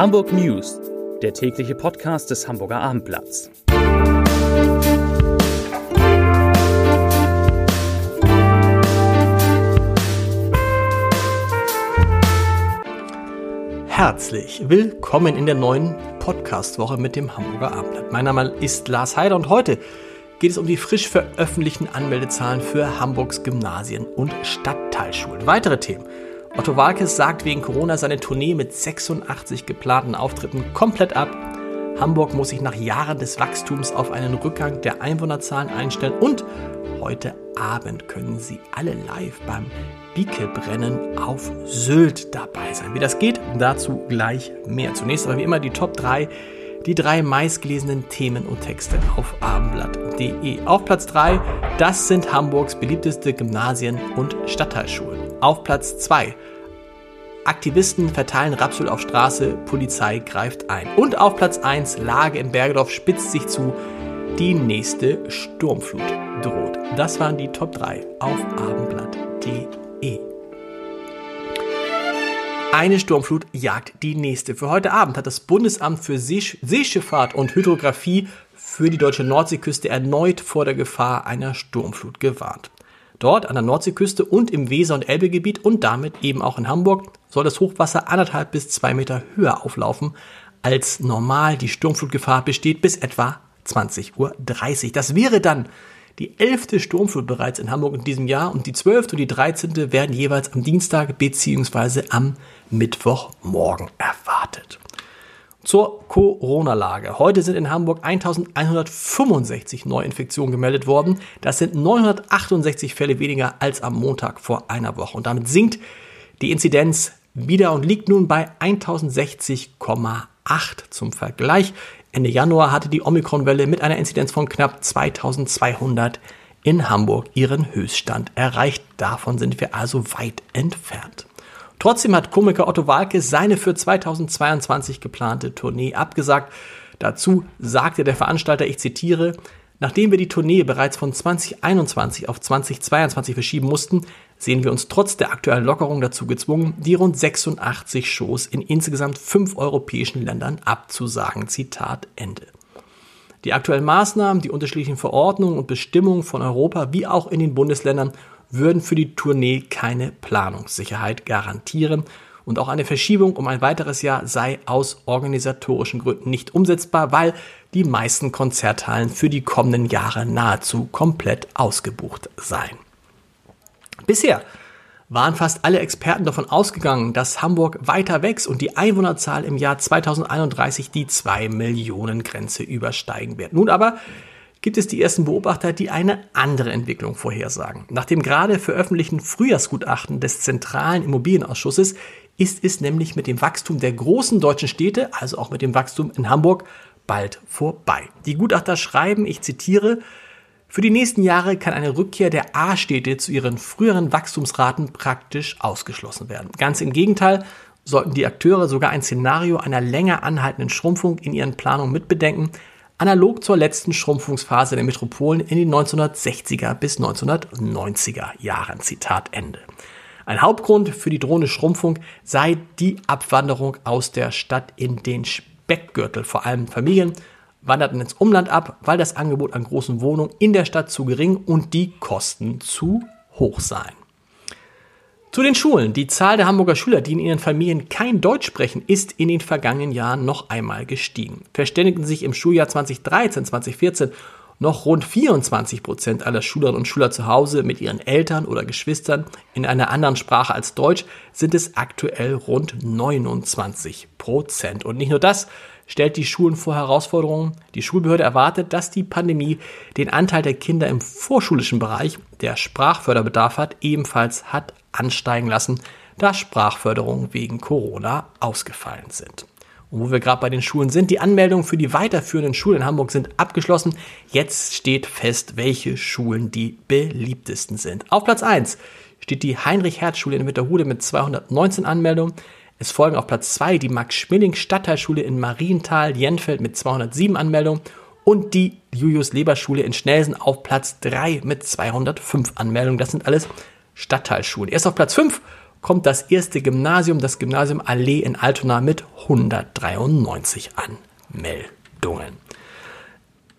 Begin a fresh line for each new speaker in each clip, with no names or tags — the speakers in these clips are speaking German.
Hamburg News, der tägliche Podcast des Hamburger Abendblatts.
Herzlich willkommen in der neuen Podcastwoche mit dem Hamburger Abendblatt. Mein Name ist Lars Heider und heute geht es um die frisch veröffentlichten Anmeldezahlen für Hamburgs Gymnasien und Stadtteilschulen. Weitere Themen. Otto Walkes sagt wegen Corona seine Tournee mit 86 geplanten Auftritten komplett ab. Hamburg muss sich nach Jahren des Wachstums auf einen Rückgang der Einwohnerzahlen einstellen und heute Abend können Sie alle live beim Bikebrennen auf Sylt dabei sein. Wie das geht, dazu gleich mehr. Zunächst aber wie immer die Top 3 die drei meistgelesenen Themen und Texte auf abendblatt.de. Auf Platz 3, das sind Hamburgs beliebteste Gymnasien und Stadtteilschulen. Auf Platz 2, Aktivisten verteilen Rapsöl auf Straße, Polizei greift ein. Und auf Platz 1, Lage in Bergedorf spitzt sich zu, die nächste Sturmflut droht. Das waren die Top 3 auf abendblatt.de. Eine Sturmflut jagt die nächste. Für heute Abend hat das Bundesamt für Seeschifffahrt und Hydrographie für die deutsche Nordseeküste erneut vor der Gefahr einer Sturmflut gewarnt. Dort an der Nordseeküste und im Weser- und Elbegebiet und damit eben auch in Hamburg soll das Hochwasser anderthalb bis zwei Meter höher auflaufen als normal. Die Sturmflutgefahr besteht bis etwa 20.30 Uhr. Das wäre dann die elfte Sturmflut bereits in Hamburg in diesem Jahr und die zwölfte und die dreizehnte werden jeweils am Dienstag bzw. am Mittwochmorgen erwartet. Zur Corona-Lage. Heute sind in Hamburg 1165 Neuinfektionen gemeldet worden. Das sind 968 Fälle weniger als am Montag vor einer Woche. Und damit sinkt die Inzidenz wieder und liegt nun bei 1060,8 zum Vergleich. Ende Januar hatte die Omikron-Welle mit einer Inzidenz von knapp 2200 in Hamburg ihren Höchststand erreicht. Davon sind wir also weit entfernt. Trotzdem hat Komiker Otto Walke seine für 2022 geplante Tournee abgesagt. Dazu sagte der Veranstalter, ich zitiere, Nachdem wir die Tournee bereits von 2021 auf 2022 verschieben mussten, sehen wir uns trotz der aktuellen Lockerung dazu gezwungen, die rund 86 Shows in insgesamt fünf europäischen Ländern abzusagen. Zitat Ende. Die aktuellen Maßnahmen, die unterschiedlichen Verordnungen und Bestimmungen von Europa wie auch in den Bundesländern würden für die Tournee keine Planungssicherheit garantieren und auch eine Verschiebung um ein weiteres Jahr sei aus organisatorischen Gründen nicht umsetzbar, weil die meisten Konzerthallen für die kommenden Jahre nahezu komplett ausgebucht seien. Bisher waren fast alle Experten davon ausgegangen, dass Hamburg weiter wächst und die Einwohnerzahl im Jahr 2031 die 2 Millionen Grenze übersteigen wird. Nun aber gibt es die ersten Beobachter, die eine andere Entwicklung vorhersagen. Nach dem gerade veröffentlichten Frühjahrsgutachten des Zentralen Immobilienausschusses ist es nämlich mit dem Wachstum der großen deutschen Städte, also auch mit dem Wachstum in Hamburg, bald vorbei. Die Gutachter schreiben, ich zitiere, für die nächsten Jahre kann eine Rückkehr der A-Städte zu ihren früheren Wachstumsraten praktisch ausgeschlossen werden. Ganz im Gegenteil, sollten die Akteure sogar ein Szenario einer länger anhaltenden Schrumpfung in ihren Planungen mitbedenken, analog zur letzten Schrumpfungsphase der Metropolen in den 1960er bis 1990er Jahren. Zitat Ende. Ein Hauptgrund für die drohende Schrumpfung sei die Abwanderung aus der Stadt in den Speckgürtel. Vor allem Familien wanderten ins Umland ab, weil das Angebot an großen Wohnungen in der Stadt zu gering und die Kosten zu hoch seien. Zu den Schulen. Die Zahl der Hamburger Schüler, die in ihren Familien kein Deutsch sprechen, ist in den vergangenen Jahren noch einmal gestiegen. Verständigten sich im Schuljahr 2013, 2014 noch rund 24 Prozent aller Schülerinnen und Schüler zu Hause mit ihren Eltern oder Geschwistern in einer anderen Sprache als Deutsch, sind es aktuell rund 29 Prozent. Und nicht nur das stellt die Schulen vor Herausforderungen. Die Schulbehörde erwartet, dass die Pandemie den Anteil der Kinder im vorschulischen Bereich, der Sprachförderbedarf hat, ebenfalls hat ansteigen lassen, da Sprachförderungen wegen Corona ausgefallen sind. Und wo wir gerade bei den Schulen sind, die Anmeldungen für die weiterführenden Schulen in Hamburg sind abgeschlossen. Jetzt steht fest, welche Schulen die beliebtesten sind. Auf Platz 1 steht die Heinrich-Herz-Schule in Witterhude mit 219 Anmeldungen. Es folgen auf Platz 2 die Max-Schmeling-Stadtteilschule in Marienthal-Jenfeld mit 207 Anmeldungen und die Julius-Leber-Schule in Schnelsen auf Platz 3 mit 205 Anmeldungen. Das sind alles Stadtteilschulen. Erst auf Platz 5 kommt das erste Gymnasium, das Gymnasium Allee in Altona mit 193 Anmeldungen.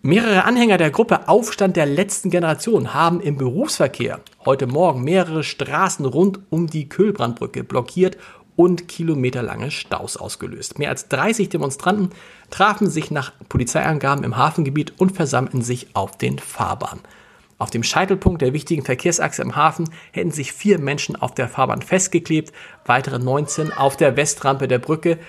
Mehrere Anhänger der Gruppe Aufstand der letzten Generation haben im Berufsverkehr heute Morgen mehrere Straßen rund um die Kühlbrandbrücke blockiert und kilometerlange Staus ausgelöst. Mehr als 30 Demonstranten trafen sich nach Polizeiangaben im Hafengebiet und versammelten sich auf den Fahrbahnen. Auf dem Scheitelpunkt der wichtigen Verkehrsachse im Hafen hätten sich vier Menschen auf der Fahrbahn festgeklebt, weitere 19 auf der Westrampe der Brücke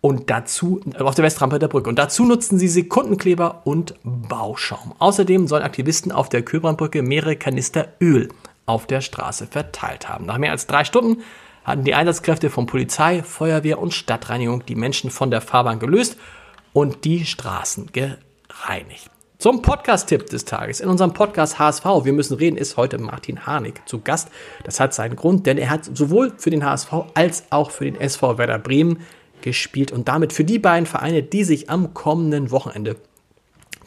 und dazu äh, auf der Westrampe der Brücke. Und dazu nutzten sie Sekundenkleber und Bauschaum. Außerdem sollen Aktivisten auf der Köbrandbrücke mehrere Kanister Öl auf der Straße verteilt haben. Nach mehr als drei Stunden hatten die Einsatzkräfte von Polizei, Feuerwehr und Stadtreinigung die Menschen von der Fahrbahn gelöst und die Straßen gereinigt. Zum Podcast-Tipp des Tages. In unserem Podcast HSV, wir müssen reden, ist heute Martin Harnik zu Gast. Das hat seinen Grund, denn er hat sowohl für den HSV als auch für den SV Werder Bremen gespielt und damit für die beiden Vereine, die sich am kommenden Wochenende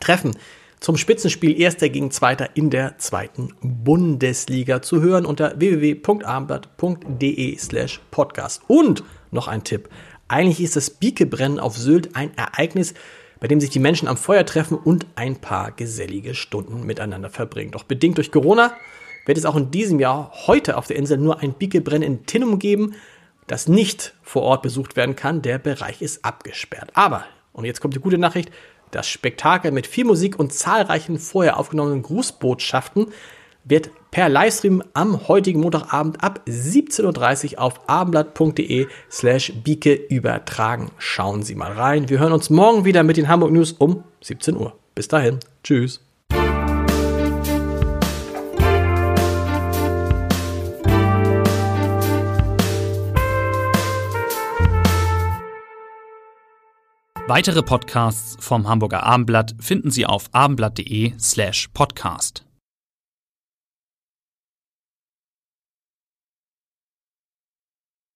treffen. Zum Spitzenspiel Erster gegen Zweiter in der zweiten Bundesliga zu hören unter www.abendblatt.de slash podcast. Und noch ein Tipp. Eigentlich ist das Biekebrennen auf Sylt ein Ereignis, bei dem sich die Menschen am Feuer treffen und ein paar gesellige Stunden miteinander verbringen. Doch bedingt durch Corona wird es auch in diesem Jahr heute auf der Insel nur ein Bikebrennen in Tinnum geben, das nicht vor Ort besucht werden kann. Der Bereich ist abgesperrt. Aber, und jetzt kommt die gute Nachricht, das Spektakel mit viel Musik und zahlreichen vorher aufgenommenen Grußbotschaften wird per Livestream am heutigen Montagabend ab 17.30 Uhr auf abendblatt.de slash Bieke übertragen. Schauen Sie mal rein. Wir hören uns morgen wieder mit den Hamburg News um 17 Uhr. Bis dahin. Tschüss.
Weitere Podcasts vom Hamburger Abendblatt finden Sie auf abendblatt.de slash podcast.